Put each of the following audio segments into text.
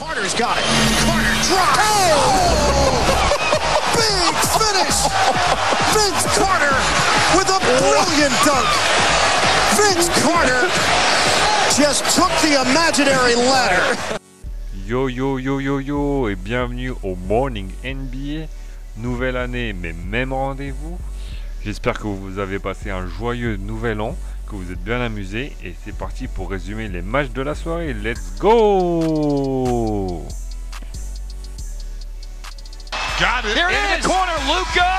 Carter's got it. Carter drives. Oh! Big finish. Vince Carter with a brilliant dunk. Vince Carter just took the imaginary ladder. Yo yo yo yo yo et bienvenue au Morning NBA. Nouvelle année mais même rendez-vous. J'espère que vous avez passé un joyeux nouvel an, que vous êtes bien amusés et c'est parti pour résumer les matchs de la soirée. Let's go Got it. Here it in is. the corner, Luca.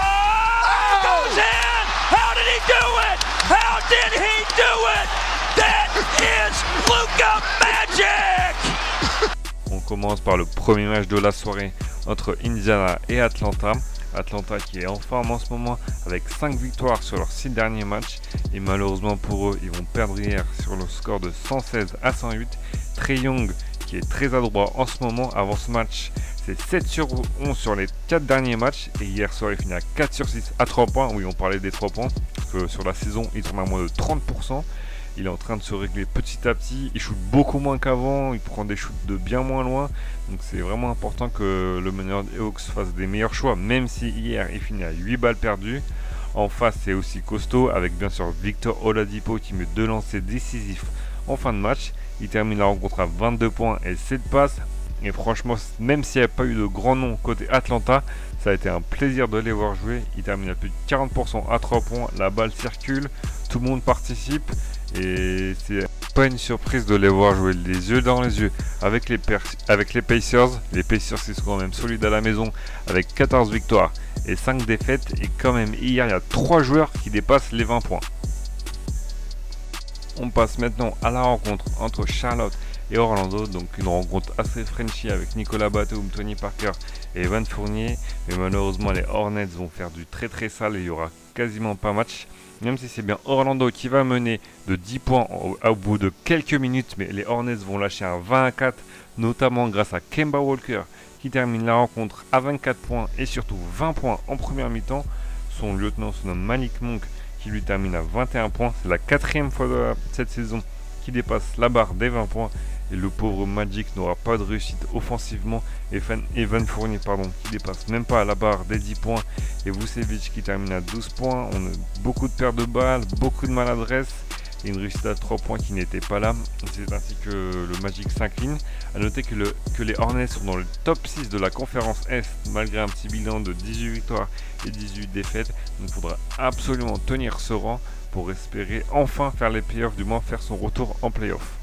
Goes in! How did he do it? How did he do it? That is Luca Magic! On commence par le premier match de la soirée entre Indiana et Atlanta. Atlanta qui est en forme en ce moment avec 5 victoires sur leurs 6 derniers matchs et malheureusement pour eux ils vont perdre hier sur le score de 116 à 108. Trey Young qui est très adroit en ce moment avant ce match c'est 7 sur 11 sur les 4 derniers matchs et hier soir il finit à 4 sur 6 à 3 points. Oui on parlait des 3 points parce que sur la saison il tourne à moins de 30%. Il est en train de se régler petit à petit. Il shoot beaucoup moins qu'avant. Il prend des shoots de bien moins loin. Donc c'est vraiment important que le meneur des Hawks fasse des meilleurs choix. Même si hier il finit à 8 balles perdues. En face c'est aussi costaud avec bien sûr Victor Oladipo qui met deux lancers décisifs en fin de match. Il termine la rencontre à 22 points et 7 passes. Et franchement, même s'il n'y a pas eu de grand nom côté Atlanta, ça a été un plaisir de les voir jouer. Il termine à plus de 40% à 3 points. La balle circule, tout le monde participe. Et c'est pas une surprise de les voir jouer les yeux dans les yeux avec les, Pacers. Les Pacers ils sont quand même solides à la maison avec 14 victoires et 5 défaites. Et quand même hier il y a 3 joueurs qui dépassent les 20 points. On passe maintenant à la rencontre entre Charlotte et Orlando, donc une rencontre assez Frenchy avec Nicolas Batum, Tony Parker et Evan Fournier. Mais malheureusement les Hornets vont faire du très très sale et il y aura quasiment pas match même si c'est bien Orlando qui va mener de 10 points au, bout de quelques minutes, mais les Hornets vont lâcher un 20 à 4, notamment grâce à Kemba Walker qui termine la rencontre à 24 points et surtout 20 points en première mi-temps. Son lieutenant se nomme Malik Monk qui lui termine à 21 points. C'est la quatrième fois de cette saison qui dépasse la barre des 20 points. Et le pauvre Magic n'aura pas de réussite offensivement. Evan Fournier pardon, qui dépasse même pas la barre des 10 points. Et Vucevic qui termine à 12 points. On a beaucoup de pertes de balles, beaucoup de maladresse. Et une réussite à 3 points qui n'était pas là. C'est ainsi que le Magic s'incline. A noter que, le, que les Hornets sont dans le top 6 de la conférence Est, malgré un petit bilan de 18 victoires et 18 défaites. Il faudra absolument tenir ce rang pour espérer enfin faire les playoffs, du moins faire son retour en playoffs.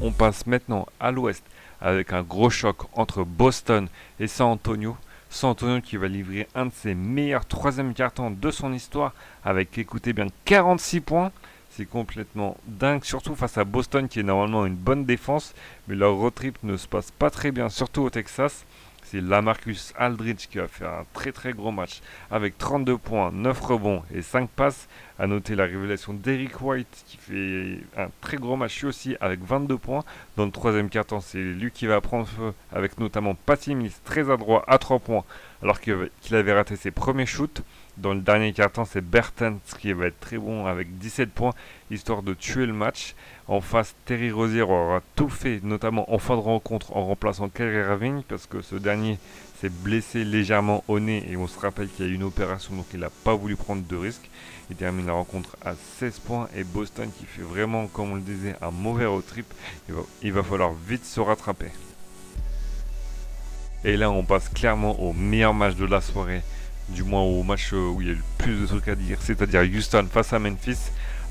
On passe maintenant à l'ouest avec un gros choc entre Boston et San Antonio. San Antonio qui va livrer un de ses meilleurs troisième cartons de son histoire avec, écoutez bien, 46 points. C'est complètement dingue, surtout face à Boston qui est normalement une bonne défense, mais leur road trip ne se passe pas très bien, surtout au Texas. C'est Lamarcus Aldridge qui va faire un très très gros match avec 32 points, 9 rebonds et 5 passes. À noter la révélation d'Eric White qui fait un très gros match aussi avec 22 points. Dans le troisième quart-temps, c'est lui qui va prendre feu avec notamment Patty Mills très adroit à 3 points alors qu'il avait raté ses premiers shoots. Dans le dernier quart-temps, c'est Bertens qui va être très bon avec 17 points, histoire de tuer le match. En face, Terry Rozier aura tout fait, notamment en fin de rencontre, en remplaçant Kyrie Irving, parce que ce dernier s'est blessé légèrement au nez, et on se rappelle qu'il y a eu une opération, donc il n'a pas voulu prendre de risques. Il termine la rencontre à 16 points, et Boston qui fait vraiment, comme on le disait, un mauvais road trip, il va, il va falloir vite se rattraper. Et là, on passe clairement au meilleur match de la soirée du moins au match où il y a eu le plus de trucs à dire, c'est-à-dire Houston face à Memphis.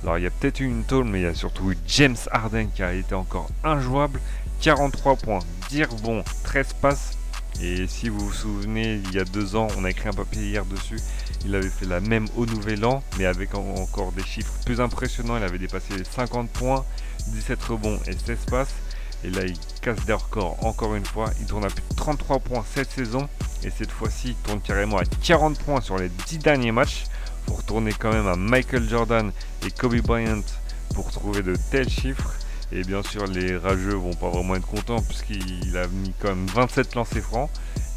Alors il y a peut-être eu une tôle, mais il y a surtout James Harden qui a été encore injouable. 43 points, 10 rebonds, 13 passes. Et si vous vous souvenez, il y a deux ans, on a écrit un papier hier dessus. Il avait fait la même au Nouvel An, mais avec encore des chiffres plus impressionnants. Il avait dépassé les 50 points, 17 rebonds et 16 passes. Et là, il casse des records encore une fois. Il tourne à plus de 33 points cette saison. Et cette fois-ci, il tourne carrément à 40 points sur les 10 derniers matchs. Il faut retourner quand même à Michael Jordan et Kobe Bryant pour trouver de tels chiffres. Et bien sûr, les rageux vont pas vraiment être contents puisqu'il a mis quand même 27 lancers francs.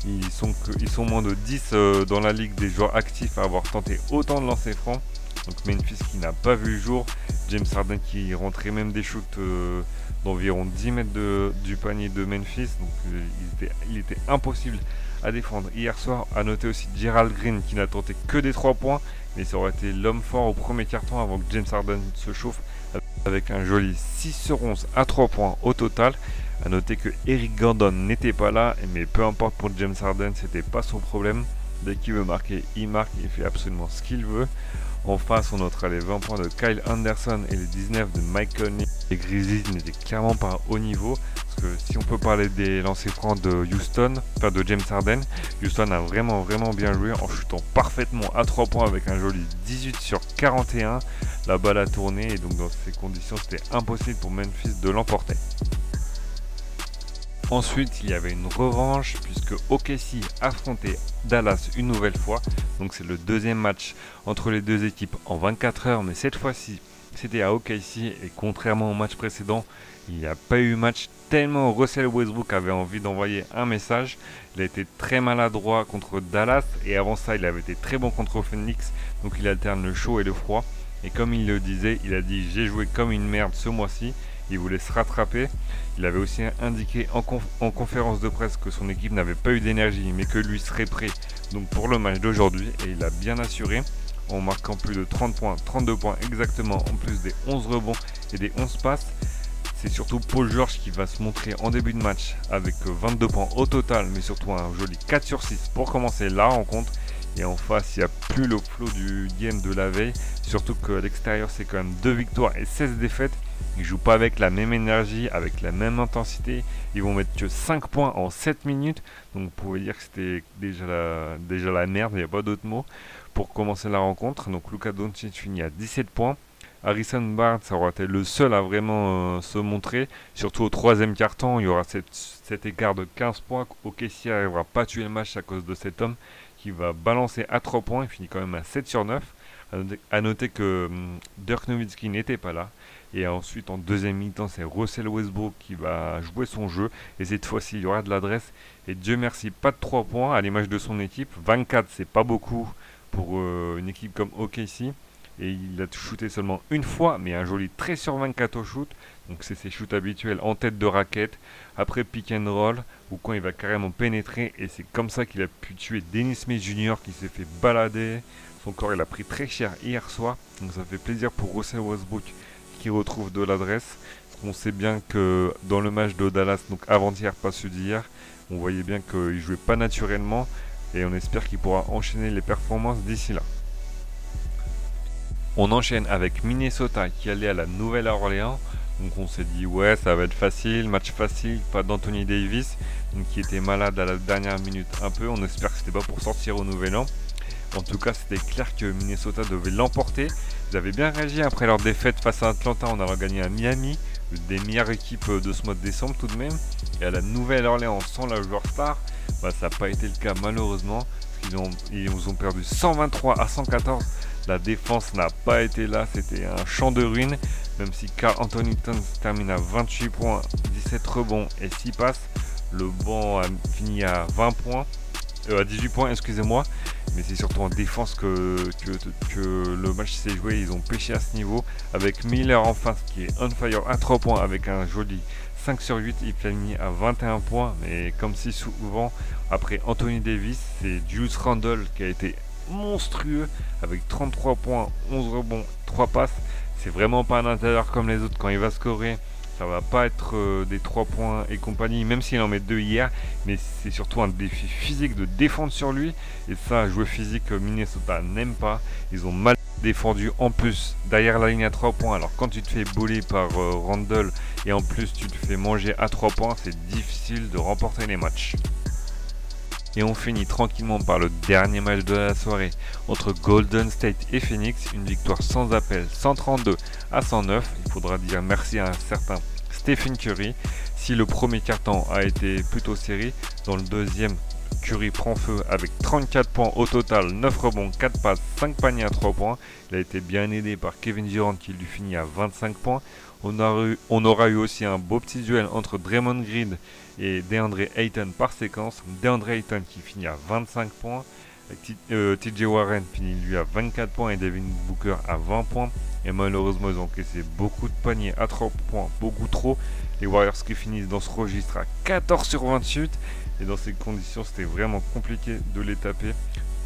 Ils sont, moins de 10 euh, dans la ligue des joueurs actifs à avoir tenté autant de lancers francs. Donc Memphis qui n'a pas vu le jour. James Harden qui rentrait même des shoots euh, d'environ 10 mètres du panier de Memphis. Donc euh, il, était, impossible à défendre. Hier soir, à noter aussi Gerald Green qui n'a tenté que des 3 points, mais ça aurait été l'homme fort au premier carton avant que James Harden se chauffe avec un joli 6 sur 11 à 3 points au total. A noter que Eric Gordon n'était pas là, mais peu importe pour James Harden, c'était pas son problème. Dès qu'il veut marquer, il marque, il fait absolument ce qu'il veut. En face, on notera les 20 points de Kyle Anderson et les 19 de Mike Conley. Les Grizzlies n'étaient clairement pas haut niveau. Parce que si on peut parler des lancers francs de Houston, enfin de James Harden, Houston a vraiment vraiment bien joué en chutant parfaitement à 3 points avec un joli 18 sur 41. La balle a tourné et donc dans ces conditions c'était impossible pour Memphis de l'emporter. Ensuite, il y avait une revanche puisque OKC affrontait Dallas une nouvelle fois. Donc c'est le deuxième match entre les deux équipes en 24 heures, mais cette fois-ci c'était à OKC et contrairement au match précédent, il n'y a pas eu match tellement Russell Westbrook avait envie d'envoyer un message. Il a été très maladroit contre Dallas et avant ça il avait été très bon contre Phoenix. Donc il alterne le chaud et le froid. Et comme il le disait, il a dit j'ai joué comme une merde ce mois-ci il voulait se rattraper. Il avait aussi indiqué en, conférence de presse que son équipe n'avait pas eu d'énergie, mais que lui serait prêt donc pour le match d'aujourd'hui, et il a bien assuré en marquant plus de 30 points, 32 points exactement, en plus des 11 rebonds et des 11 passes. C'est surtout Paul George qui va se montrer en début de match avec 22 points au total, mais surtout un joli 4 sur 6 pour commencer la rencontre. Et en face, il n'y a plus le flow du game de la veille. Surtout qu'à l'extérieur, c'est quand même 2 victoires et 16 défaites. Ils jouent pas avec la même énergie, avec la même intensité. Ils vont mettre que 5 points en 7 minutes. Donc vous pouvez dire que c'était déjà la, merde, il n'y a pas d'autre mot. Pour commencer la rencontre, donc Luka Doncic finit à 17 points. Harrison Barnes aura été le seul à vraiment euh, se montrer. Surtout au troisième quart-temps, il y aura cet écart de 15 points. OKC n'arrivera pas à tuer le match à cause de cet homme qui va balancer à 3 points. Il finit quand même à 7 sur 9. A noter que hum, Dirk Nowitzki n'était pas là. Et ensuite, en deuxième mi-temps, c'est Russell Westbrook qui va jouer son jeu. Et cette fois-ci, il y aura de l'adresse. Et Dieu merci, pas de 3 points à l'image de son équipe. 24, c'est pas beaucoup pour euh, une équipe comme OKC. Et il a shooté seulement une fois, mais un joli 13 sur 24 au shoot. Donc c'est ses shoots habituels en tête de raquette. Après pick and roll, ou quand il va carrément pénétrer. Et c'est comme ça qu'il a pu tuer Dennis Smith Jr. qui s'est fait balader. Son corps, il a pris très cher hier soir. Donc ça fait plaisir pour Russell Westbrook qui retrouve de l'adresse. On sait bien que dans le match de Dallas, donc avant-hier, pas celui d'hier, on voyait bien qu'il jouait pas naturellement et on espère qu'il pourra enchaîner les performances d'ici là. On enchaîne avec Minnesota qui allait à la Nouvelle-Orléans. Donc on s'est dit ouais ça va être facile, match facile, pas d'Anthony Davis, qui était malade à la dernière minute un peu. On espère que c'était pas pour sortir au Nouvel An. En tout cas, c'était clair que Minnesota devait l'emporter. Ils avaient bien réagi après leur défaite face à Atlanta en allant gagner à Miami, une des meilleures équipes de ce mois de décembre tout de même. Et à la Nouvelle-Orléans sans la joueur star, bah, ça n'a pas été le cas malheureusement. Ils ont, ils ont perdu 123 à 114. La défense n'a pas été là, c'était un champ de ruines. Même si Carl Anthony Towns termine à 28 points, 17 rebonds et 6 passes, le banc a fini à 20 points, euh, à 18 points, excusez-moi mais c'est surtout en défense que, le match s'est joué. Ils ont pêché à ce niveau avec Miller en face qui est on fire à 3 points avec un joli 5 sur 8. Il finit à 21 points, mais comme si souvent après Anthony Davis, c'est Juice Randle qui a été monstrueux avec 33 points, 11 rebonds, 3 passes. C'est vraiment pas un intérieur comme les autres quand il va scorer ça va pas être euh, des 3 points et compagnie, même s'il en met 2 hier, mais c'est surtout un défi physique de défendre sur lui. Et ça, jouer physique, Minnesota n'aime pas. Ils ont mal défendu en plus derrière la ligne à 3 points. Alors quand tu te fais bully par euh, Randall et en plus tu te fais manger à 3 points, c'est difficile de remporter les matchs. Et on finit tranquillement par le dernier match de la soirée entre Golden State et Phoenix. Une victoire sans appel, 132 à 109. Il faudra dire merci à un certain Stephen Curry. Si le premier carton a été plutôt serré, dans le deuxième, Curry prend feu avec 34 points au total, 9 rebonds, 4 passes, 5 paniers à 3 points. Il a été bien aidé par Kevin Durant qui lui finit à 25 points. On, aura eu aussi un beau petit duel entre Draymond Green et DeAndre Ayton par séquence. DeAndre Ayton qui finit à 25 points. TJ euh, Warren finit lui à 24 points et Devin Booker à 20 points. Et malheureusement, ils ont encaissé beaucoup de paniers à 3 points, beaucoup trop. Les Warriors qui finissent dans ce registre à 14 sur 28. Et dans ces conditions, c'était vraiment compliqué de les taper.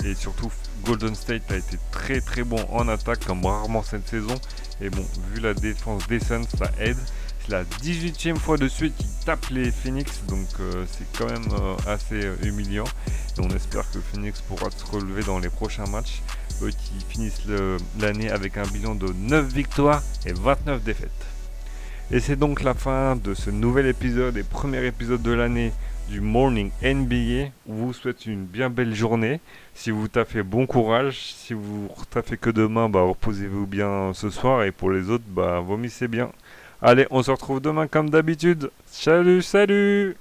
Et surtout, Golden State a été très très bon en attaque, comme rarement cette saison. Et bon, vu la défense des Suns, ça aide. La 18e fois de suite qu'ils tapent les Phoenix, donc euh, c'est quand même euh, assez euh, humiliant. Et on espère que Phoenix pourra se relever dans les prochains matchs. Eux qui finissent l'année avec un bilan de 9 victoires et 29 défaites. Et c'est donc la fin de ce nouvel épisode et premier épisode de l'année du Morning NBA. On vous souhaite une bien belle journée. Si vous taffez, bon courage. Si vous taffez que demain, bah, reposez-vous bien ce soir. Et pour les autres, bah, vomissez bien. Allez, on se retrouve demain comme d'habitude. Salut, salut